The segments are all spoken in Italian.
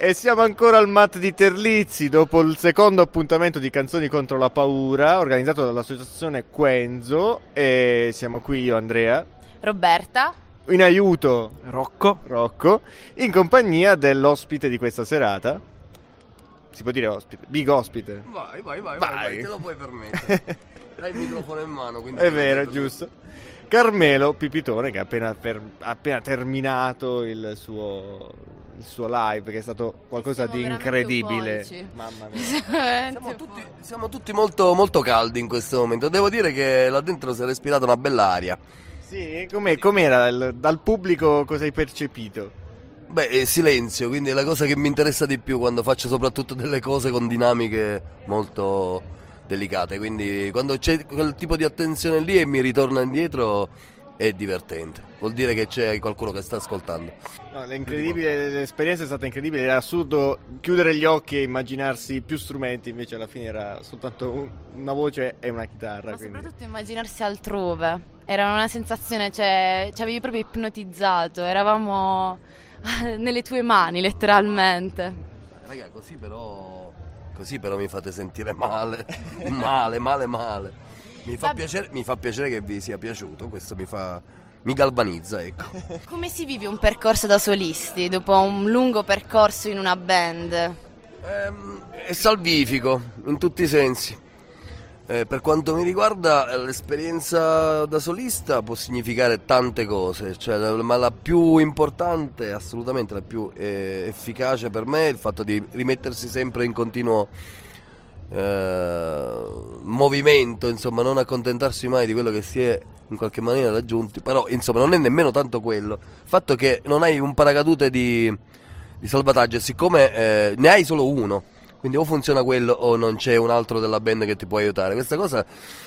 E siamo ancora al Mat di Terlizzi dopo il secondo appuntamento di Canzoni contro la paura organizzato dall'associazione Quenzo e siamo qui io Andrea, Roberta, in aiuto Rocco. Rocco, in compagnia dell'ospite di questa serata. Si può dire ospite, big ospite. Vai, vai, vai, Vai. vai, te lo puoi permettere. Hai il microfono in mano, quindi... È vero, è giusto. Carmelo Pipitone che ha appena, per- appena terminato il suo, il suo live che è stato qualcosa Siamo di incredibile. Mamma mia. Siamo tutti, siamo tutti molto, molto caldi in questo momento. Devo dire che là dentro si è respirata una bella aria. Sì, com'è- com'era il- dal pubblico cosa hai percepito? Beh, è silenzio, quindi è la cosa che mi interessa di più quando faccio soprattutto delle cose con dinamiche molto delicate. Quindi quando c'è quel tipo di attenzione lì e mi ritorna indietro è divertente. Vuol dire che c'è qualcuno che sta ascoltando. No, l'incredibile- l'esperienza è stata incredibile, era assurdo chiudere gli occhi e immaginarsi più strumenti, invece alla fine era soltanto un- una voce e una chitarra. ma quindi- soprattutto immaginarsi altrove. Era una sensazione, cioè, ci avevi proprio ipnotizzato, eravamo nelle tue mani, letteralmente. Raga, così però. Così però mi fate sentire male. male, male, male. Mi fa, piacere, mi fa piacere che vi sia piaciuto, questo mi fa. mi galvanizza, ecco. Come si vive un percorso da solisti dopo un lungo percorso in una band? Ehm, è salvifico in tutti i sensi. Eh, per quanto mi riguarda, l'esperienza da solista può significare tante cose, cioè, ma la più importante, assolutamente la più eh, efficace per me, è il fatto di rimettersi sempre in continuo eh, movimento, insomma, non accontentarsi mai di quello che si è in qualche maniera raggiunti, però insomma non è nemmeno tanto quello, il fatto che non hai un paracadute di, di salvataggio siccome eh, ne hai solo uno, quindi o funziona quello o non c'è un altro della band che ti può aiutare. Questa cosa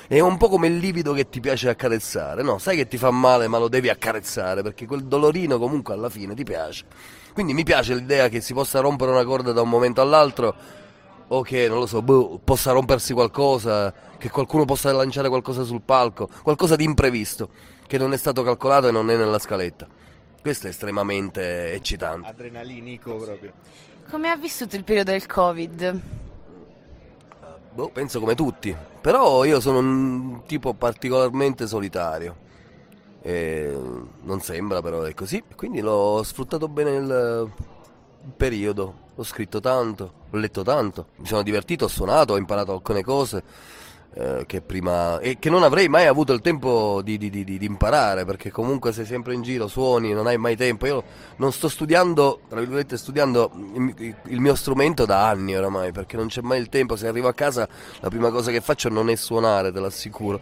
è un po' come il livido che ti piace accarezzare, no? Sai che ti fa male ma lo devi accarezzare perché quel dolorino comunque alla fine ti piace. Quindi mi piace l'idea che si possa rompere una corda da un momento all'altro o che, non lo so, boh, possa rompersi qualcosa, che qualcuno possa lanciare qualcosa sul palco, qualcosa di imprevisto che non è stato calcolato e non è nella scaletta. Questo è estremamente eccitante. Adrenalinico proprio. Come ha vissuto il periodo del Covid? Boh, penso come tutti. Però io sono un tipo particolarmente solitario. E non sembra, però è così. Quindi l'ho sfruttato bene il, periodo. Ho scritto tanto, ho letto tanto, mi sono divertito, ho suonato, ho imparato alcune cose eh, che prima. e che non avrei mai avuto il tempo di, di- di- di- imparare, perché comunque sei sempre in giro, suoni, non hai mai tempo. Io non sto studiando, tra virgolette, studiando il, il mio strumento da anni oramai, perché non c'è mai il tempo. Se arrivo a casa la prima cosa che faccio non è suonare, te l'assicuro.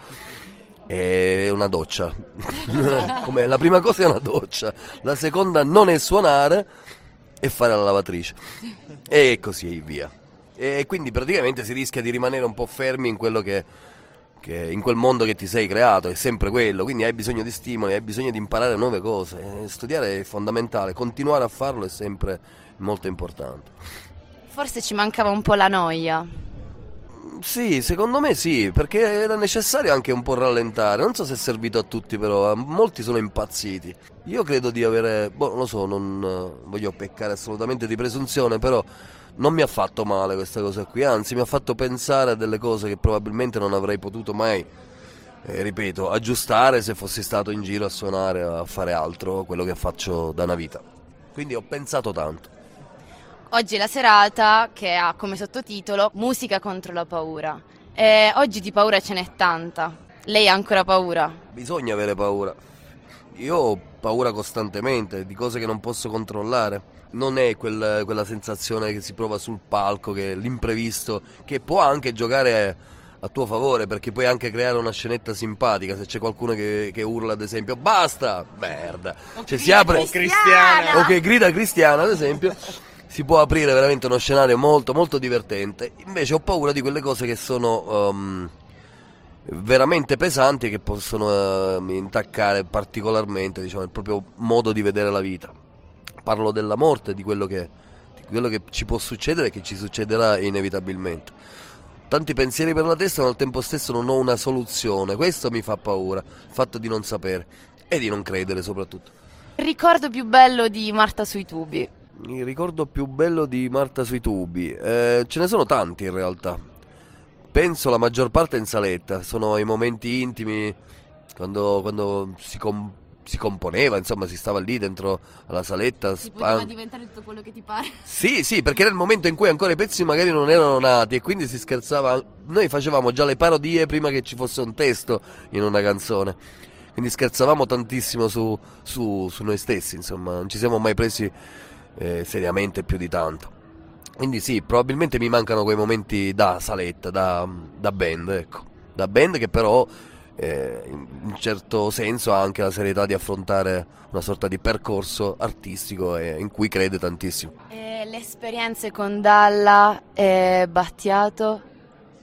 È una doccia. Come la prima cosa è una doccia, la seconda non è suonare e fare la lavatrice. E così via. E quindi praticamente si rischia di rimanere un po' fermi in quello che, che- in quel mondo che ti sei creato, è sempre quello, quindi hai bisogno di stimoli, hai bisogno di imparare nuove cose. Studiare è fondamentale, continuare a farlo è sempre molto importante. Forse ci mancava un po' la noia. Sì, secondo me sì, perché era necessario anche un po' rallentare. Non so se è servito a tutti, però a molti sono impazziti. Io credo di avere, boh, non lo so, non eh, voglio peccare assolutamente di presunzione, però non mi ha fatto male questa cosa qui, anzi mi ha fatto pensare a delle cose che probabilmente non avrei potuto mai, eh, ripeto, aggiustare se fossi stato in giro a suonare, a fare altro, quello che faccio da una vita. Quindi ho pensato tanto. Oggi è la serata che ha come sottotitolo Musica contro la paura. E oggi di paura ce n'è tanta. Lei ha ancora paura? Bisogna avere paura. Io ho paura costantemente di cose che non posso controllare. Non è quel- quella sensazione che si prova sul palco, che è l'imprevisto, che può anche giocare a tuo favore, perché puoi anche creare una scenetta simpatica. Se c'è qualcuno che, che urla, ad esempio, basta! Merda! Cioè si apre. Cristiana! O che grida cristiana, ad esempio, si può aprire veramente uno scenario molto, molto divertente. Invece ho paura di quelle cose che sono ehm, veramente pesanti e che possono ehm, intaccare particolarmente diciamo, il proprio modo di vedere la vita. Parlo della morte, di quello che, di quello che ci può succedere e che ci succederà inevitabilmente. Tanti pensieri per la testa, ma al tempo stesso non ho una soluzione. Questo mi fa paura, il fatto di non sapere e di non credere soprattutto. Il ricordo più bello di Marta sui tubi. Il ricordo più bello di Marta sui tubi. Eh, ce ne sono tanti in realtà. Penso la maggior parte in saletta. Sono i momenti intimi quando, quando si, com- si componeva, insomma, si stava lì dentro alla saletta. Si poteva span- diventare tutto quello che ti pare. Sì, sì, perché era il momento in cui ancora i pezzi magari non erano nati e quindi si scherzava. Noi facevamo già le parodie prima che ci fosse un testo in una canzone. Quindi scherzavamo tantissimo su, su- su noi stessi, insomma, non ci siamo mai presi eh, seriamente più di tanto. Quindi sì, probabilmente mi mancano quei momenti da saletta, da, da band, ecco. Da band che però eh, in un certo senso ha anche la serietà di affrontare una sorta di percorso artistico e in cui crede tantissimo. E le esperienze con Dalla e Battiato?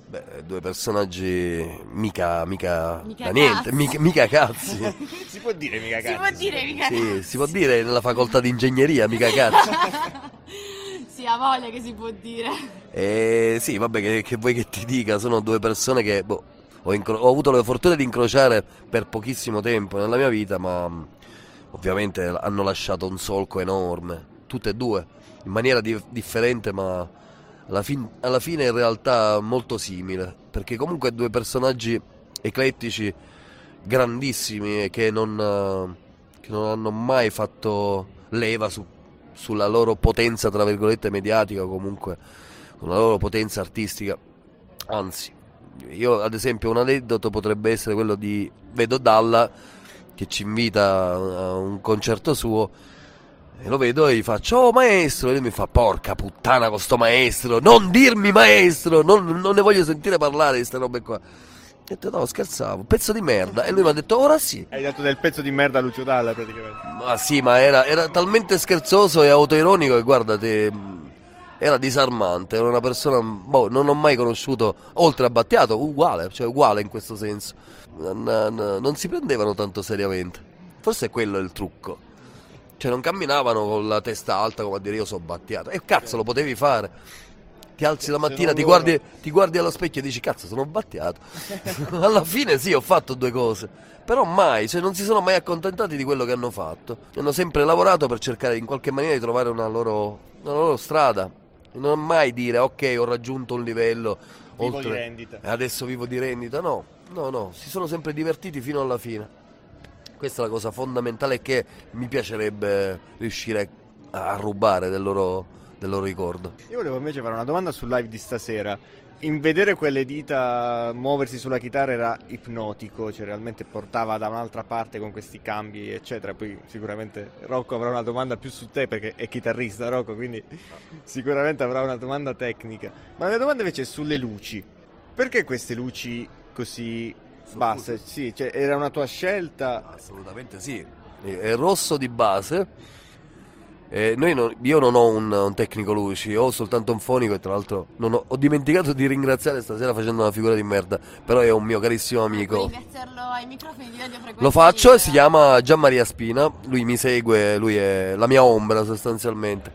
Beh, due personaggi mica, mica, Mica da niente, cazzi. mica, mica cazzi. Si può dire mica Si cazzi. può dire mica Sì, si può dire nella facoltà di ingegneria, mica cazzi. Sì, ha voglia che si può dire. E sì, vabbè, che, che vuoi che ti dica, sono due persone che boh, ho, incro- ho avuto la fortuna di incrociare per pochissimo tempo nella mia vita, ma mh, ovviamente hanno lasciato un solco enorme, tutte e due, in maniera di- differente, ma alla, fin- alla fine in realtà molto simile, perché comunque due personaggi eclettici, grandissimi che non, che non hanno mai fatto leva su- sulla loro potenza, tra virgolette, mediatica o comunque con la loro potenza artistica. Anzi, io ad esempio un aneddoto potrebbe essere quello di vedo Dalla che ci invita a un concerto suo e lo vedo e gli faccio oh maestro! E lui mi fa porca puttana con sto maestro non dirmi maestro non, non ne voglio sentire parlare di queste robe qua. Ho detto no scherzavo pezzo di merda. E lui mi ha detto ora sì. Hai dato del pezzo di merda a Lucio Dalla praticamente. ma sì, ma era, era talmente scherzoso e autoironico che guardate, era disarmante. Era una persona, boh, non ho mai conosciuto, oltre a Battiato, uguale, cioè uguale in questo senso. Non, non- si prendevano tanto seriamente. Forse è quello il trucco. Cioè, non camminavano con la testa alta come a dire io so Battiato. E cazzo, lo potevi fare. Ti alzi la mattina, ti guardi, ti guardi allo specchio e dici cazzo sono battiato. Alla fine sì, ho fatto due cose. Però mai, cioè non si sono mai accontentati di quello che hanno fatto. Hanno sempre lavorato per cercare in qualche maniera di trovare una loro, una loro strada. Non mai dire ok ho raggiunto un livello Vivo oltre di rendita. e adesso vivo di rendita. No, no, no, si sono sempre divertiti fino alla fine. Questa è la cosa fondamentale che mi piacerebbe riuscire a rubare del loro, del loro ricordo. Io volevo invece fare una domanda sul live di stasera. In vedere quelle dita muoversi sulla chitarra era ipnotico, cioè realmente portava da un'altra parte con questi cambi, eccetera. Poi sicuramente Rocco avrà una domanda più su te perché è chitarrista Rocco, quindi sicuramente avrà una domanda tecnica. Ma la mia domanda invece è sulle luci. Perché queste luci così basse? Sì, cioè era una tua scelta. Assolutamente sì. È rosso di base. Eh, noi non- io non ho un, un tecnico luci, ho soltanto un fonico e tra l'altro non ho, ho dimenticato di ringraziare stasera facendo una figura di merda, però è un mio carissimo amico. Di radiofrequenza. Lo faccio e si chiama Gian Maria Spina, lui mi segue, lui è la mia ombra sostanzialmente.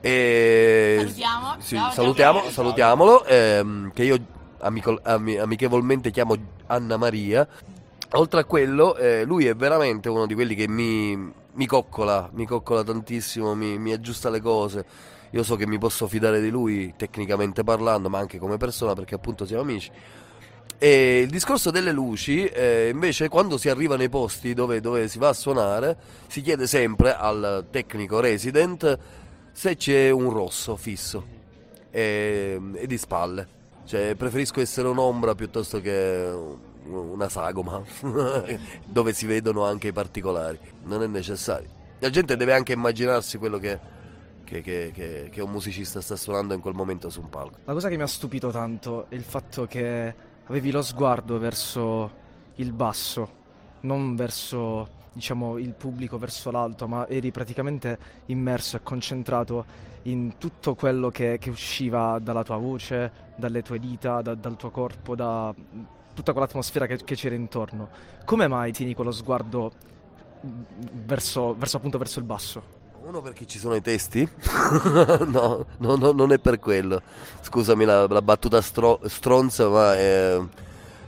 E... Salutiamo. Sì, Ciao, salutiamo, salutiamolo, ehm, che io amico- ami- amichevolmente chiamo Anna Maria. Oltre a quello, eh, lui è veramente uno di quelli che mi, mi coccola, mi coccola tantissimo, mi, mi aggiusta le cose. Io so che mi posso fidare di lui tecnicamente parlando, ma anche come persona, perché appunto siamo amici. E il discorso delle luci, eh, invece, quando si arriva nei posti dove, dove si va a suonare, si chiede sempre al tecnico resident se c'è un rosso fisso e, e di spalle. Cioè, preferisco essere un'ombra piuttosto che una sagoma, dove si vedono anche i particolari. Non è necessario. La gente deve anche immaginarsi quello che, che- che- che- un musicista sta suonando in quel momento su un palco. La cosa che mi ha stupito tanto è il fatto che avevi lo sguardo verso il basso, non verso, diciamo, il pubblico, verso l'alto, ma eri praticamente immerso e concentrato in tutto quello che, che usciva dalla tua voce, dalle tue dita, da- dal tuo corpo, da tutta quell'atmosfera che, che c'era intorno. Come mai tieni quello sguardo mm, verso, verso appunto verso il basso? Uno perché ci sono i testi? no, no, no, non è per quello. Scusami la, la battuta stro- stronza, ma eh,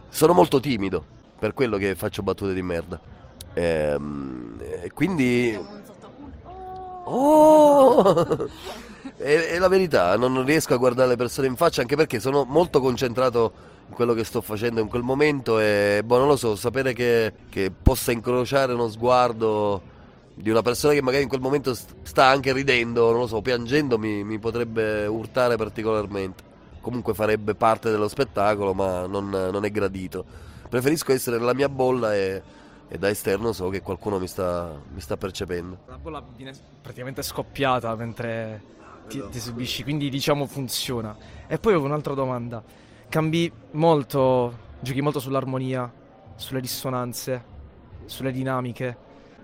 sono molto timido, per quello che faccio battute di merda. Ehm, e quindi... Oh! è, è la verità, non riesco a guardare le persone in faccia anche perché sono molto concentrato quello che sto facendo in quel momento e boh, non lo so, sapere che, che possa incrociare uno sguardo di una persona che magari in quel momento sta anche ridendo, non lo so, piangendo mi, mi potrebbe urtare particolarmente. Comunque farebbe parte dello spettacolo, ma non, non è gradito. Preferisco essere nella mia bolla e, e da esterno so che qualcuno mi sta, mi sta percependo. La bolla viene praticamente scoppiata mentre ti, ti esibisci, quindi diciamo funziona. E poi ho un'altra domanda. Cambi molto, giochi molto sull'armonia, sulle dissonanze, sulle dinamiche.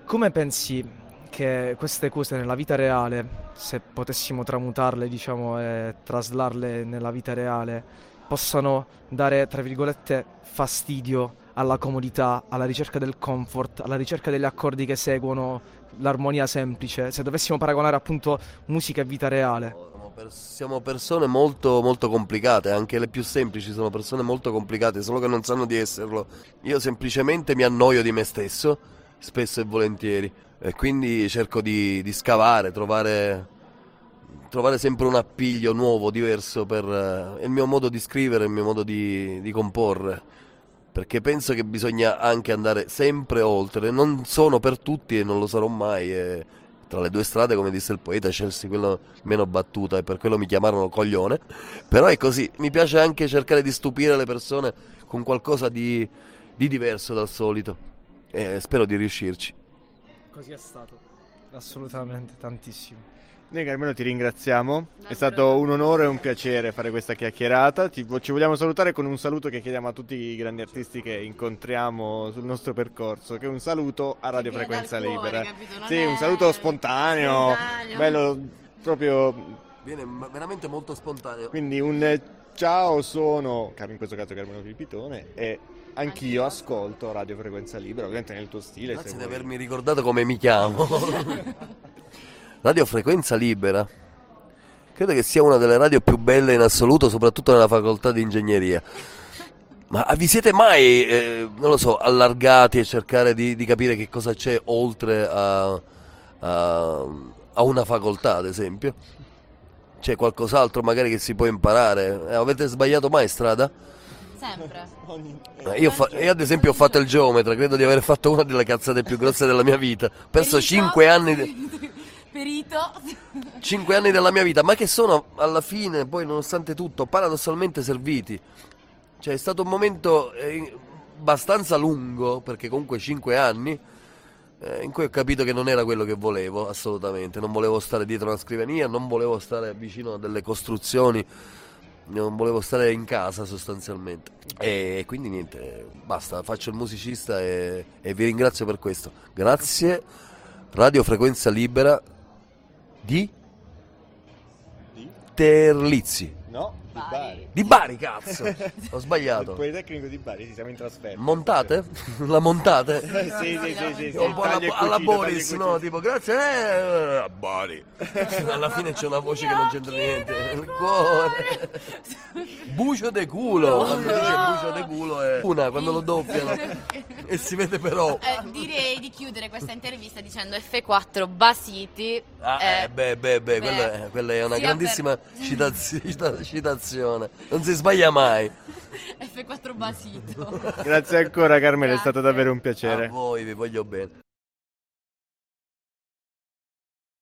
Come pensi che queste cose nella vita reale, se potessimo tramutarle, diciamo, e traslarle nella vita reale, possano dare, tra virgolette, fastidio alla comodità, alla ricerca del comfort, alla ricerca degli accordi che seguono l'armonia semplice, se dovessimo paragonare appunto musica e vita reale. Siamo persone molto, molto complicate, anche le più semplici sono persone molto complicate, solo che non sanno di esserlo. Io semplicemente mi annoio di me stesso, spesso e volentieri, e quindi cerco di, di scavare, trovare, trovare, sempre un appiglio nuovo, diverso per eh, il mio modo di scrivere, il mio modo di, di comporre perché penso che bisogna anche andare sempre oltre. Non sono per tutti e non lo sarò mai. E tra le due strade, come disse il poeta, scelsi quello meno battuta e per quello mi chiamarono coglione. Però è così, mi piace anche cercare di stupire le persone con qualcosa di, di diverso dal solito e spero di riuscirci. Così è stato, assolutamente tantissimo. Noi Carmelo ti ringraziamo, è stato un onore e un piacere fare questa chiacchierata, ci, ci, vogliamo salutare con un saluto che chiediamo a tutti i grandi artisti che incontriamo sul nostro percorso, che è un saluto a Radio Frequenza cuore, Libera. Sì, è... un saluto spontaneo, spontaneo, bello proprio... Viene veramente molto spontaneo. Quindi un ciao sono, in questo caso Carmelo Filipitone, e anch'io ascolto Radio Frequenza Libera, ovviamente nel tuo stile. Grazie di avermi ricordato come mi chiamo. Radio Frequenza Libera. Credo che sia una delle radio più belle in assoluto, soprattutto nella facoltà di ingegneria. Ma vi siete mai, eh, non lo so, allargati a cercare di, di capire che cosa c'è oltre a, a, a, una facoltà, ad esempio? C'è qualcos'altro magari che si può imparare? Eh, avete sbagliato mai strada? Sempre. Eh, io, fa- io, ad esempio ho fatto il geometra, credo di aver fatto una delle cazzate più grosse della mia vita. Ho perso 5 anni... Di... Perito. Cinque anni della mia vita, ma che sono alla fine, poi nonostante tutto, paradossalmente serviti. Cioè è stato un momento eh, abbastanza lungo, perché comunque cinque anni, eh, in cui ho capito che non era quello che volevo, assolutamente. Non volevo stare dietro una scrivania, non volevo stare vicino a delle costruzioni, non volevo stare in casa sostanzialmente. E quindi niente, basta, faccio il musicista e, e vi ringrazio per questo. Grazie. Radio Frequenza Libera di? Terlizzi. No, di Bari. Di Bari, cazzo! Ho sbagliato. Il Politecnico di Bari, sì, siamo in trasferta. Montate? La montate? sì, sì, sì, sì, sì. Un po' alla, alla Boris, no? Tipo, grazie, eh, a Bari. Alla fine c'è una voce che non c'entra niente. Il cuore. Bucio de culo. Quando dice bucio de culo è una, quando lo doppiano. E si vede però. Eh, direi di chiudere questa intervista dicendo F4 Basiti. Ah, eh, beh, beh, beh, quella, è, quella è una grandissima per... citazio, citazione. Non si sbaglia mai. F4 Basito. Grazie ancora Carmelo, è stato davvero un piacere. A voi, vi voglio bene.